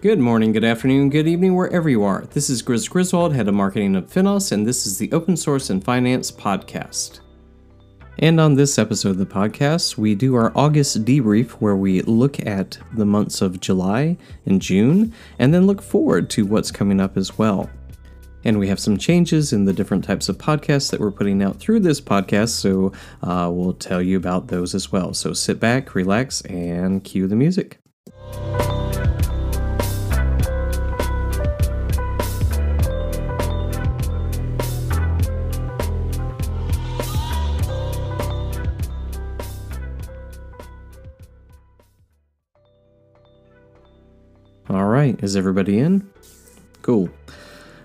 Good morning, good afternoon, good evening, wherever you are. This is Grizz Griswold, head of marketing of Finos, and this is the Open Source and Finance podcast. And on this episode of the podcast, we do our August debrief where we look at the months of July and June and then look forward to what's coming up as well. And we have some changes in the different types of podcasts that we're putting out through this podcast, so uh, we'll tell you about those as well. So sit back, relax, and cue the music. All right, is everybody in? Cool.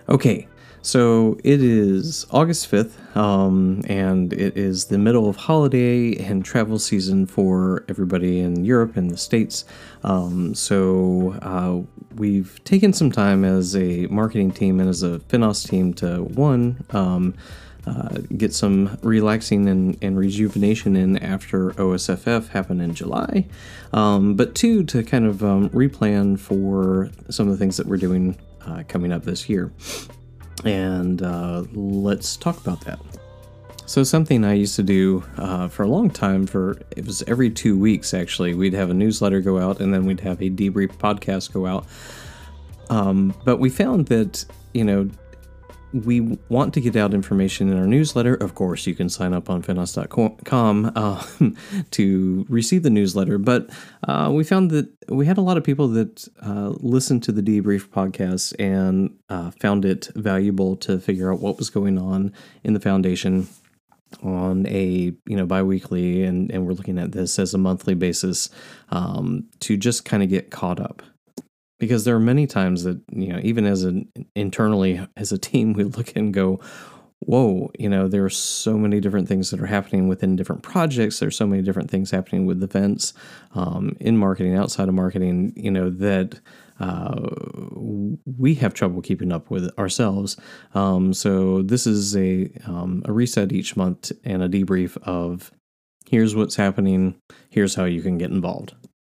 Okay, so it is August 5th, um, and it is the middle of holiday and travel season for everybody in Europe and the States. Um, so uh, we've taken some time as a marketing team and as a Finos team to one, um, uh, get some relaxing and, and, rejuvenation in after OSFF happened in July, um, but two, to kind of um, replan for some of the things that we're doing uh, coming up this year. And uh, let's talk about that. So, something I used to do uh, for a long time, for it was every two weeks actually, we'd have a newsletter go out and then we'd have a debrief podcast go out. Um, but we found that, you know, we want to get out information in our newsletter. Of course, you can sign up on finos.com uh, to receive the newsletter. But uh, we found that we had a lot of people that uh, listened to the debrief podcast and uh, found it valuable to figure out what was going on in the foundation on a you know biweekly and and we're looking at this as a monthly basis um, to just kind of get caught up because there are many times that you know even as an internally as a team we look and go whoa you know there are so many different things that are happening within different projects. There's so many different things happening with events um, in marketing outside of marketing you know that uh, we have trouble keeping up with ourselves. Um, so this is a, um, a reset each month and a debrief of here's what's happening. Here's how you can get involved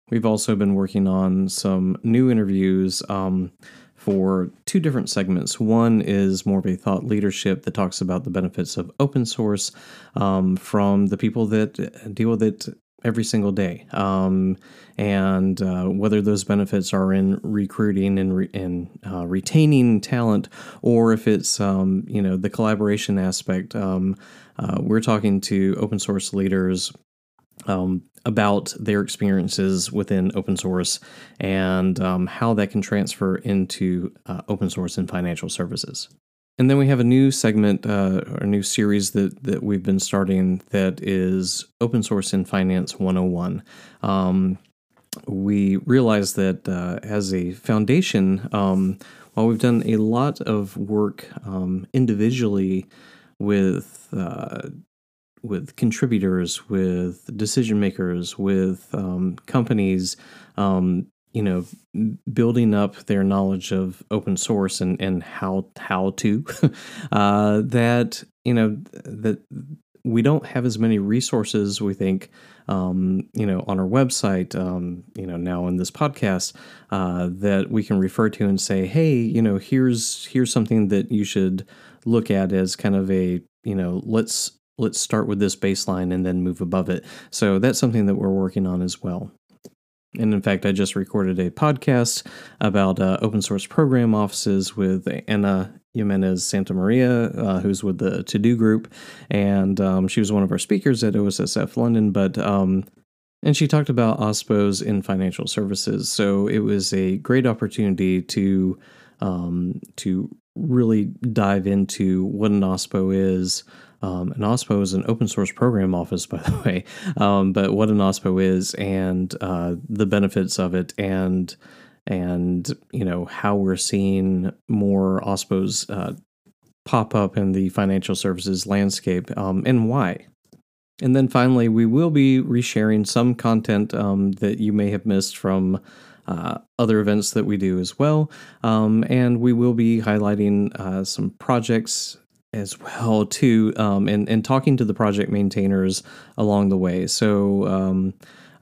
We've also been working on some new interviews um, for two different segments. One is more of a thought leadership that talks about the benefits of open source um, from the people that deal with it every single day, um, and uh, whether those benefits are in recruiting and, re- and uh, retaining talent, or if it's um, you know the collaboration aspect. Um, uh, we're talking to open source leaders um, about their experiences within open source and um, how that can transfer into uh, open source and financial services. And then we have a new segment, uh, or a new series that, that we've been starting that is Open Source in Finance 101. Um, we realize that uh, as a foundation, um, while we've done a lot of work um, individually with uh, with contributors, with decision makers, with um, companies, um, you know, building up their knowledge of open source and and how how to uh, that you know that we don't have as many resources we think um, you know on our website um, you know now in this podcast uh, that we can refer to and say hey you know here's here's something that you should look at as kind of a you know let's let's start with this baseline and then move above it. So that's something that we're working on as well. And in fact, I just recorded a podcast about uh, open source program offices with Anna Jimenez Santa Maria, uh, who's with the TODO Group, and um, she was one of our speakers at OSFF London. But um, and she talked about OSPOs in financial services. So it was a great opportunity to um, to really dive into what an OSPO is, um, an OSPO is an open source program office, by the way, um, but what an OSPO is and uh, the benefits of it, and and you know how we're seeing more OSPOs uh, pop up in the financial services landscape, um, and why. And then finally, we will be resharing some content um, that you may have missed from uh, other events that we do as well. Um, and we will be highlighting uh, some projects as well too um, and, and talking to the project maintainers along the way so um,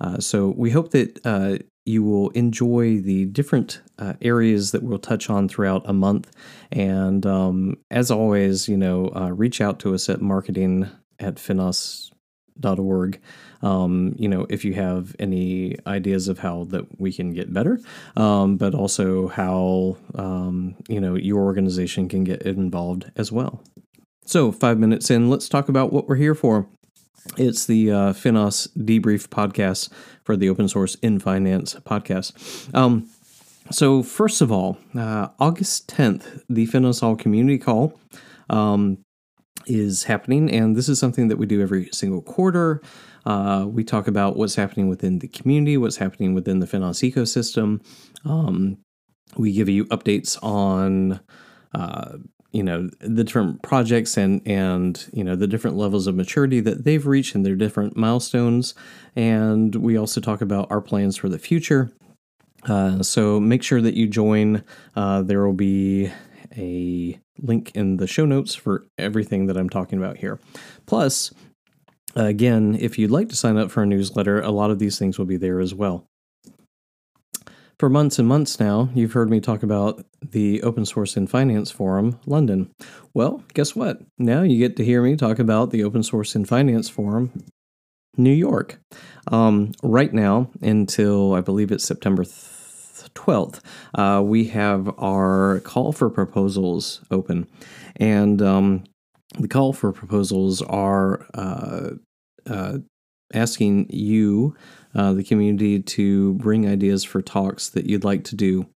Uh, so we hope that uh, you will enjoy the different uh, areas that we'll touch on throughout a month. And um, as always, you know, uh, reach out to us at marketing at finos.org. Um, you know, if you have any ideas of how that we can get better, um, but also how, um, you know, your organization can get involved as well. So, five minutes in, let's talk about what we're here for. It's the uh, Finos Debrief podcast for the Open Source in Finance podcast. Um, so, first of all, uh, August 10th, the Finos All Community Call um, is happening, and this is something that we do every single quarter. Uh, we talk about what's happening within the community, what's happening within the Finos ecosystem. Um, we give you updates on uh, you know the different projects and and you know the different levels of maturity that they've reached and their different milestones. And we also talk about our plans for the future. Uh, so make sure that you join. Uh, there will be a link in the show notes for everything that i'm talking about here. Plus again if you'd like to sign up for a newsletter a lot of these things will be there as well for months and months now, you've heard me talk about the Open Source in Finance Forum, London. Well, guess what? Now you get to hear me talk about the Open Source in Finance Forum, New York. Um, right now, until I believe it's September 12th, uh, we have our call for proposals open. And um, the call for proposals are uh, uh, asking you uh, the community to bring ideas for talks that you'd like to do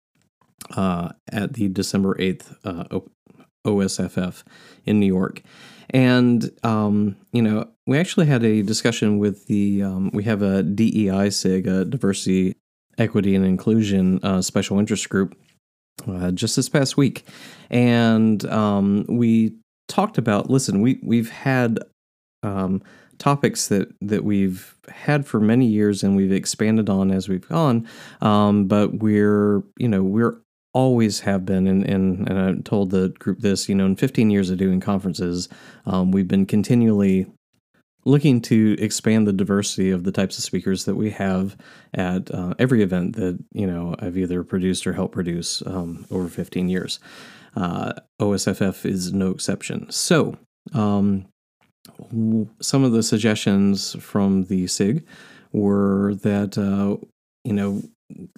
uh, at the December 8th uh, OSFF in New York. And, um, you know, we actually had a discussion with the, um, we have a DEI SIG, a diversity, equity, and inclusion uh, special interest group uh, just this past week. And um, we talked about, listen, we, we've had um, topics that that we've had for many years and we've expanded on as we've gone. Um, but we're you know we're always have been and, and and I told the group this you know in 15 years of doing conferences um, we've been continually looking to expand the diversity of the types of speakers that we have at uh, every event that you know I've either produced or helped produce um, over 15 years. Uh, OSFF is no exception. So um, some of the suggestions from the SIG were that, uh, you know,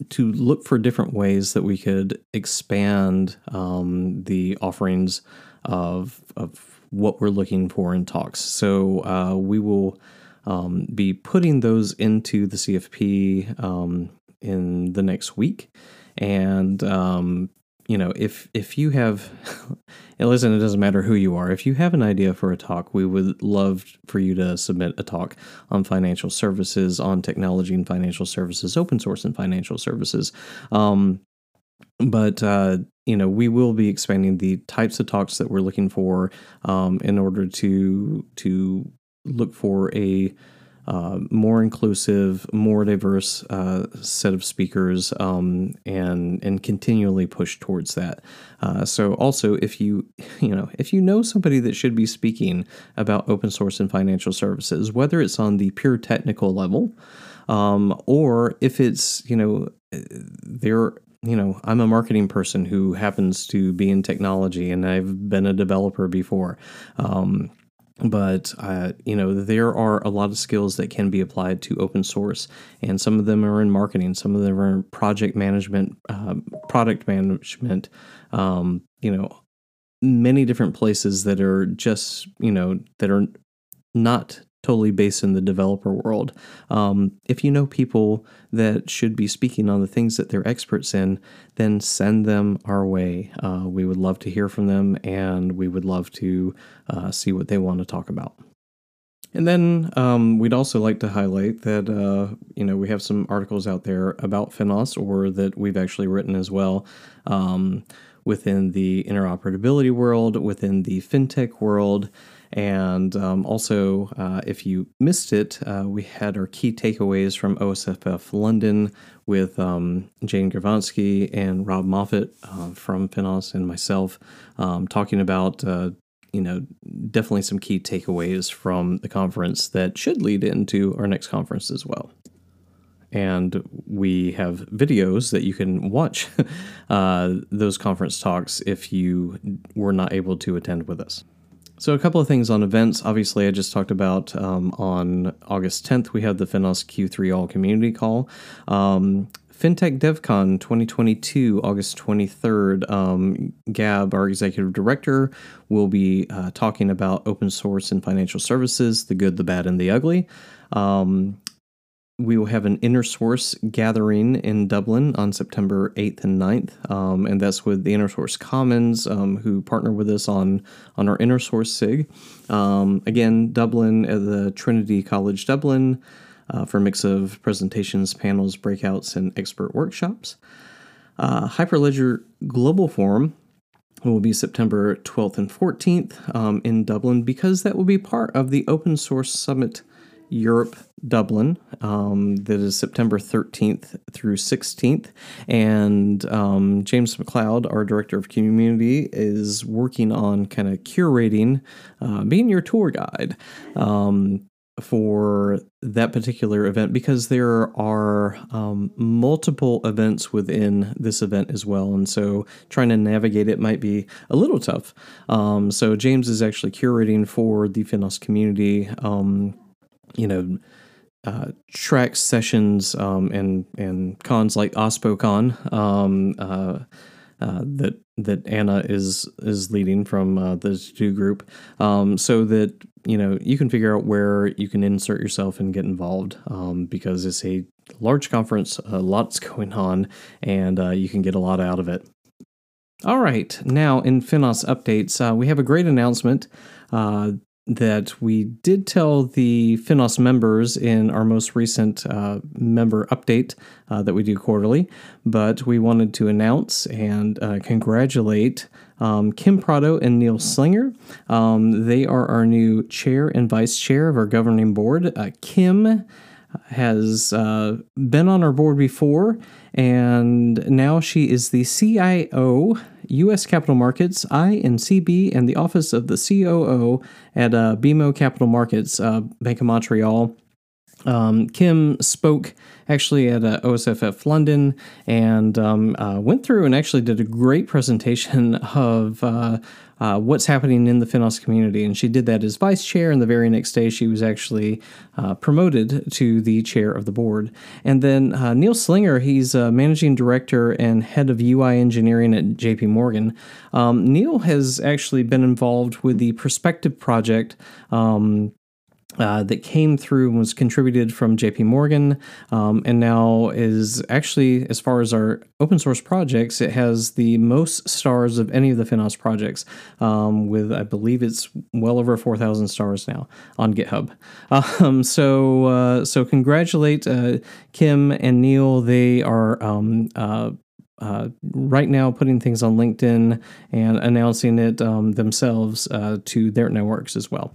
to look for different ways that we could expand um, the offerings of, of what we're looking for in talks. So uh, we will um, be putting those into the CFP um, in the next week. And um, you know, if if you have, and listen, it doesn't matter who you are. If you have an idea for a talk, we would love for you to submit a talk on financial services, on technology and financial services, open source and financial services. Um, but uh, you know, we will be expanding the types of talks that we're looking for um, in order to to look for a uh, more inclusive, more diverse uh, set of speakers, um, and and continually push towards that. Uh, so also, if you you know if you know somebody that should be speaking about open source and financial services, whether it's on the pure technical level, um, or if it's you know they're you know, I'm a marketing person who happens to be in technology and I've been a developer before. Um, but uh, you know there are a lot of skills that can be applied to open source and some of them are in marketing some of them are in project management uh, product management um, you know many different places that are just you know that are not totally based in the developer world. Um, if you know people that should be speaking on the things that they're experts in, then send them our way. Uh, we would love to hear from them and we would love to uh, see what they want to talk about. And then um, we'd also like to highlight that uh, you know we have some articles out there about Finos, or that we've actually written as well, um, within the interoperability world, within the fintech world, and um, also, uh, if you missed it, uh, we had our key takeaways from OSFF London with um, Jane Gavronsky and Rob Moffat uh, from Finos and myself um, talking about, uh, you know, definitely some key takeaways from the conference that should lead into our next conference as well. and we have videos that you can watch uh, those conference talks if you were not able to attend with us. So, a couple of things on events. Obviously, I just talked about um, on August 10th, we have the Finos Q3 All Community Call. Um, FinTech DevCon 2022, August 23rd. Um, Gab, our executive director, will be uh, talking about open source and financial services, the good, the bad, and the ugly. Um, we will have an inner source gathering in Dublin on September 8th and 9th, um, and that's with the Inner Source Commons, um, who partner with us on, on our Inner Source SIG. Um, again, Dublin at the Trinity College Dublin uh, for a mix of presentations, panels, breakouts, and expert workshops. Uh, Hyperledger Global Forum will be September 12th and 14th um, in Dublin because that will be part of the Open Source Summit Europe Dublin. Um, that is September 13th through 16th. And um, James McLeod, our director of community, is working on kind of curating, uh, being your tour guide um, for that particular event because there are um, multiple events within this event as well. And so trying to navigate it might be a little tough. Um, so James is actually curating for the Finos community, um, you know, uh, track sessions um, and and cons like OSPOCon um, uh, uh, that that Anna is is leading from uh, the two group, um, so that you know you can figure out where you can insert yourself and get involved um, because it's a large conference, a lot's going on, and uh, you can get a lot out of it. All right, now in Finos updates, uh, we have a great announcement. Uh, that we did tell the Finos members in our most recent uh, member update uh, that we do quarterly, but we wanted to announce and uh, congratulate um, Kim Prado and Neil Slinger. Um, they are our new chair and vice chair of our governing board. Uh, Kim has uh, been on our board before, and now she is the CIO U.S. Capital Markets, I&CB, and the Office of the COO at uh, BMO Capital Markets, uh, Bank of Montreal. Um, Kim spoke actually at uh, OSFF London and um, uh, went through and actually did a great presentation of uh, uh, what's happening in the Finos community. And she did that as vice chair, and the very next day she was actually uh, promoted to the chair of the board. And then uh, Neil Slinger, he's a managing director and head of UI engineering at JP Morgan. Um, Neil has actually been involved with the Perspective Project. Um, uh, that came through and was contributed from JP Morgan, um, and now is actually, as far as our open source projects, it has the most stars of any of the Finos projects, um, with I believe it's well over 4,000 stars now on GitHub. Um, so, uh, so congratulate uh, Kim and Neil. They are um, uh, uh, right now putting things on LinkedIn and announcing it um, themselves uh, to their networks as well.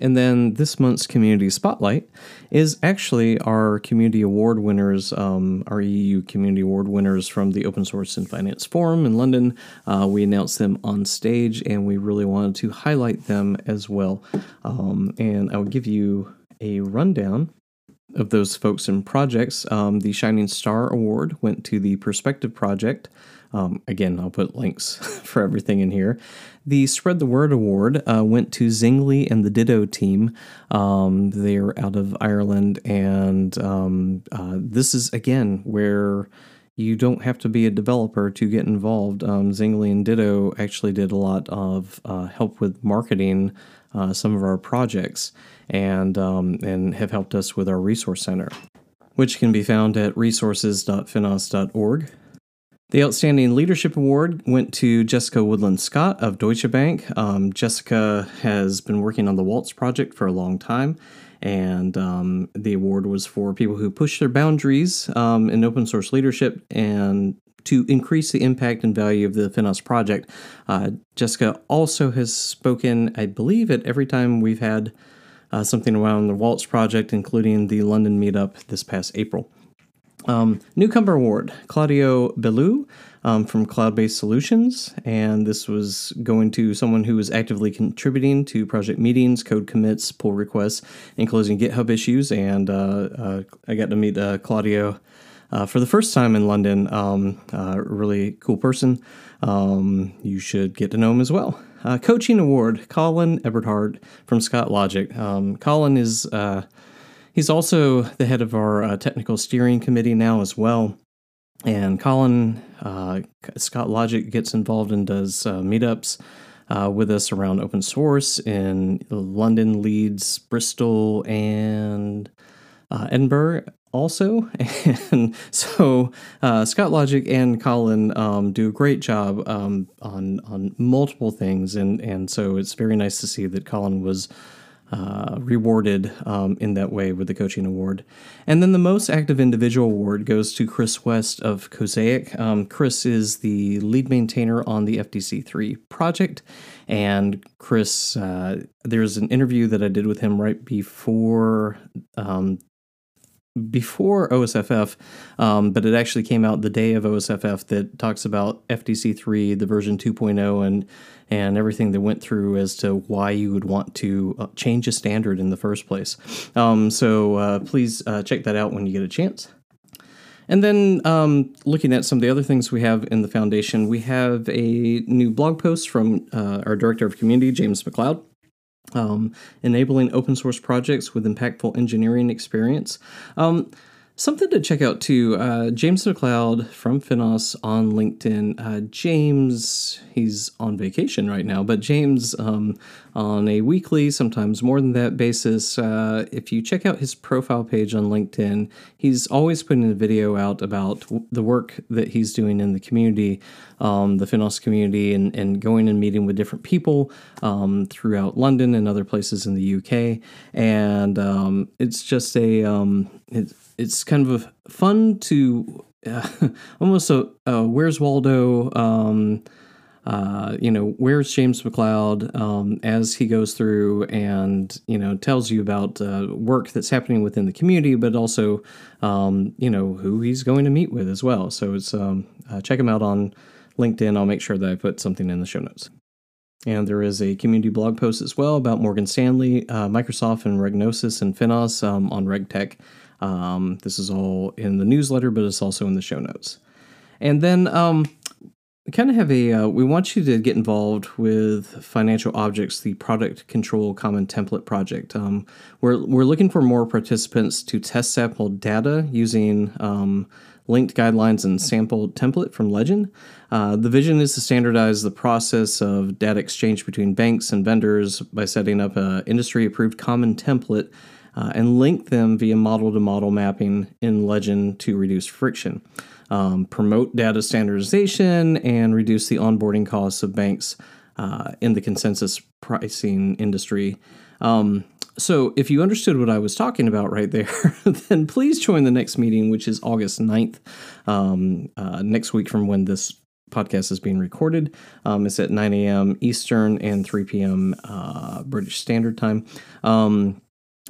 And then this month's community spotlight is actually our community award winners, um, our EU community award winners from the Open Source and Finance Forum in London. Uh, we announced them on stage, and we really wanted to highlight them as well. Um, and I will give you a rundown of those folks and projects. Um, the Shining Star Award went to the Perspective Project. Um, again, I'll put links for everything in here. The Spread the Word Award uh, went to Zingli and the Ditto team. Um, they're out of Ireland, and um, uh, this is again where you don't have to be a developer to get involved. Um, Zingli and Ditto actually did a lot of uh, help with marketing uh, some of our projects, and um, and have helped us with our resource center, which can be found at resources.finos.org. The Outstanding Leadership Award went to Jessica Woodland Scott of Deutsche Bank. Um, Jessica has been working on the Waltz project for a long time, and um, the award was for people who push their boundaries um, in open source leadership and to increase the impact and value of the Finos project. Uh, Jessica also has spoken, I believe, at every time we've had uh, something around the Waltz project, including the London meetup this past April. Um, newcomer award Claudio Bellu um, from Cloud Based Solutions. And this was going to someone who was actively contributing to project meetings, code commits, pull requests, and closing GitHub issues. And uh, uh, I got to meet uh, Claudio. Uh, for the first time in London, um, uh, really cool person. Um, you should get to know him as well. Uh, coaching award, Colin Eberhardt from Scott Logic. Um, Colin is he's also the head of our technical steering committee now as well. And Colin uh, Scott Logic gets involved and does uh, meetups uh, with us around open source in London, Leeds, Bristol, and uh, Edinburgh also. And so uh, Scott Logic and Colin um, do a great job um, on on multiple things, and and so it's very nice to see that Colin was uh, rewarded um, in that way with the coaching award. And then the most active individual award goes to Chris West of Cosaic. Um, Chris is the lead maintainer on the FDC3 project. And Chris, uh, there's an interview that I did with him right before um, before OSFF, um, but it actually came out the day of OSFF that talks about FDC3, the version 2.0, and and everything that went through as to why you would want to uh, change a standard in the first place. Um, so uh, please uh, check that out when you get a chance. And then um, looking at some of the other things we have in the foundation, we have a new blog post from uh, our director of community, James McLeod um, enabling open source projects with impactful engineering experience. Um, something to check out too uh, James McLeod from Finos on LinkedIn. Uh, James, he's on vacation right now, but James, um, on a weekly, sometimes more than that basis, uh, if you check out his profile page on LinkedIn, he's always putting a video out about the work that he's doing in the community, um, the Finos community, and, and going and meeting with different people um, throughout London and other places in the UK. And um, it's just a, um, it, it's kind of fun to uh, almost a, a Where's Waldo? Um, uh, you know, where's James McLeod um, as he goes through and, you know, tells you about uh, work that's happening within the community, but also, um, you know, who he's going to meet with as well. So it's, um, uh, check him out on LinkedIn. I'll make sure that I put something in the show notes. And there is a community blog post as well about Morgan Stanley, uh, Microsoft, and REGnosys and Finos um, on RegTech. Um, this is all in the newsletter, but it's also in the show notes. And then um, we kind of have a uh, we want you to get involved with financial objects the product control common template project um, we're, we're looking for more participants to test sample data using um, linked guidelines and sample template from legend uh, the vision is to standardize the process of data exchange between banks and vendors by setting up an industry approved common template uh, and link them via model to model mapping in legend to reduce friction um, promote data standardization, and reduce the onboarding costs of banks uh, in the consensus pricing industry. Um, so, if you understood what I was talking about right there, then please join the next meeting, which is August 9th, um, uh, next week from when this podcast is being recorded. Um, it's at 9 a.m. Eastern and 3 p.m. Uh, British Standard Time. Um,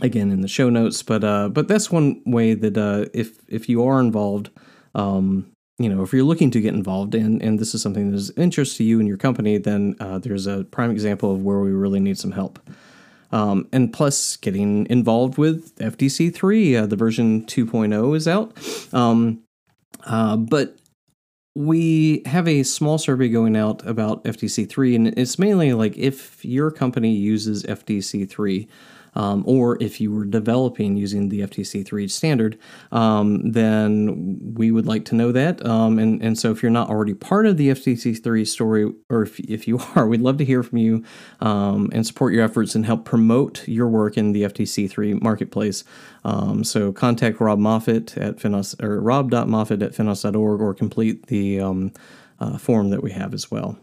again, in the show notes, but uh, but that's one way that uh, if if you are involved um, you know, if you're looking to get involved and, and this is something that is of interest to you and your company, then uh, there's a prime example of where we really need some help. Um, and plus, getting involved with FDC3, uh, the version 2.0 is out. Um, uh, but we have a small survey going out about FDC3, and it's mainly like if your company uses FDC3, um, or if you were developing using the FDC3 standard, um, then we would like to know that. Um, and, and so if you're not already part of the FDC3 story, or if, if you are, we'd love to hear from you um, and support your efforts and help promote your work in the FDC3 marketplace. Um, so contact Rob Moffat at finos, or rob.moffat at finos.org or complete the um, uh, form that we have as well.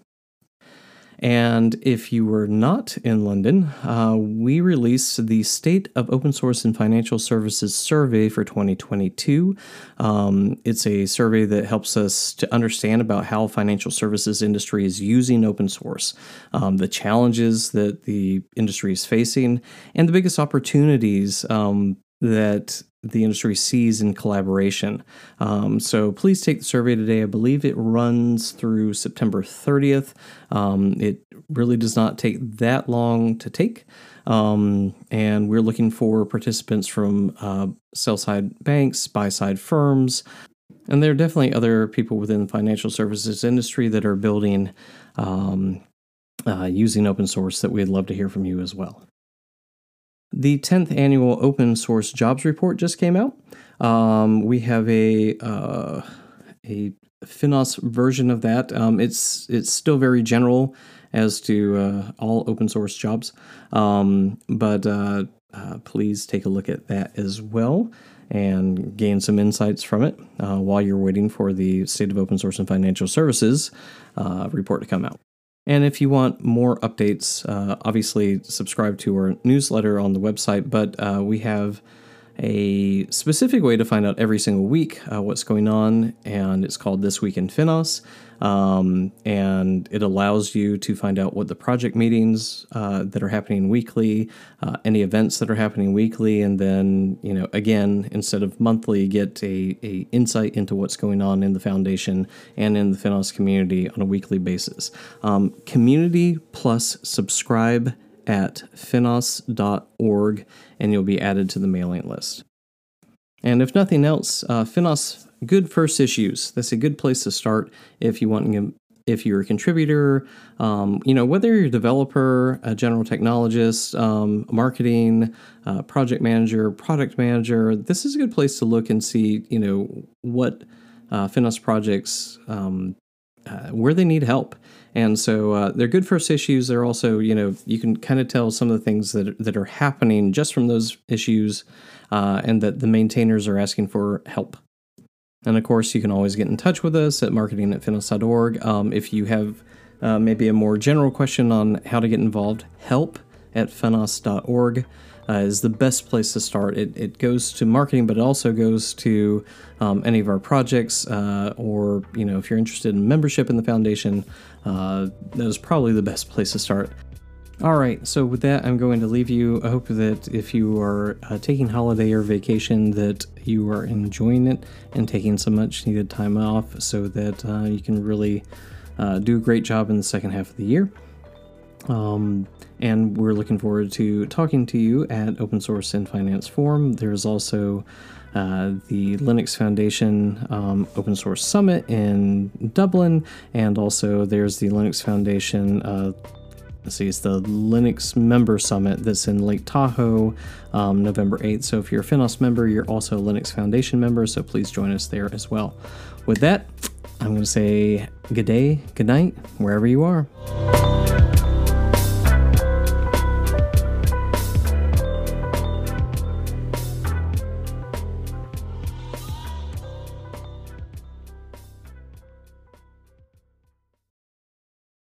And if you were not in London, uh, we released the State of Open Source and Financial Services Survey for 2022. Um, it's a survey that helps us to understand about how financial services industry is using open source, um, the challenges that the industry is facing, and the biggest opportunities um, that the industry sees in collaboration. Um, so please take the survey today. I believe it runs through September 30th. Um, it really does not take that long to take. Um, and we're looking for participants from uh, sell side banks, buy side firms, and there are definitely other people within the financial services industry that are building um, uh, using open source that we'd love to hear from you as well. The 10th annual open source jobs report just came out. Um, we have a uh, a Finos version of that. Um, it's it's still very general as to uh, all open source jobs, um, but uh, uh please take a look at that as well and gain some insights from it uh, while you're waiting for the State of Open Source and Financial Services uh, report to come out. And if you want more updates, uh, obviously subscribe to our newsletter on the website. But uh, we have a specific way to find out every single week uh, what's going on, and it's called This Week in Finos. Um, and it allows you to find out what the project meetings uh, that are happening weekly, uh, any events that are happening weekly, and then you know again instead of monthly, get a, a insight into what's going on in the foundation and in the Finos community on a weekly basis. Um, community plus subscribe at finos.org, and you'll be added to the mailing list. And if nothing else, uh, Finos good first issues. That's a good place to start if you want if you're a contributor, um, you know, whether you're a developer, a general technologist, um, marketing, uh, project manager, product manager, this is a good place to look and see, you know, what uh, Finos projects, um, uh, where they need help. And so uh, they're good first issues. They're also, you know, you can kind of tell some of the things that, that are happening just from those issues uh, and that the maintainers are asking for help. And of course, you can always get in touch with us at marketing at finos.org. Um, if you have uh, maybe a more general question on how to get involved, help at finos.org uh, is the best place to start. It, it goes to marketing, but it also goes to um, any of our projects, uh, or you know, if you're interested in membership in the foundation, uh, that is probably the best place to start. All right, so with that, I'm going to leave you. I hope that if you are uh, taking holiday or vacation, that you are enjoying it and taking some much needed time off, so that uh, you can really uh, do a great job in the second half of the year. Um, and we're looking forward to talking to you at Open Source and Finance Forum. There's also uh, the Linux Foundation um, Open Source Summit in Dublin, and also there's the Linux Foundation uh, see, it's the Linux Member Summit that's in Lake Tahoe, um, November 8th. So if you're a Finos member, you're also a Linux Foundation member, so please join us there as well. With that, I'm going to say good day, good night, wherever you are.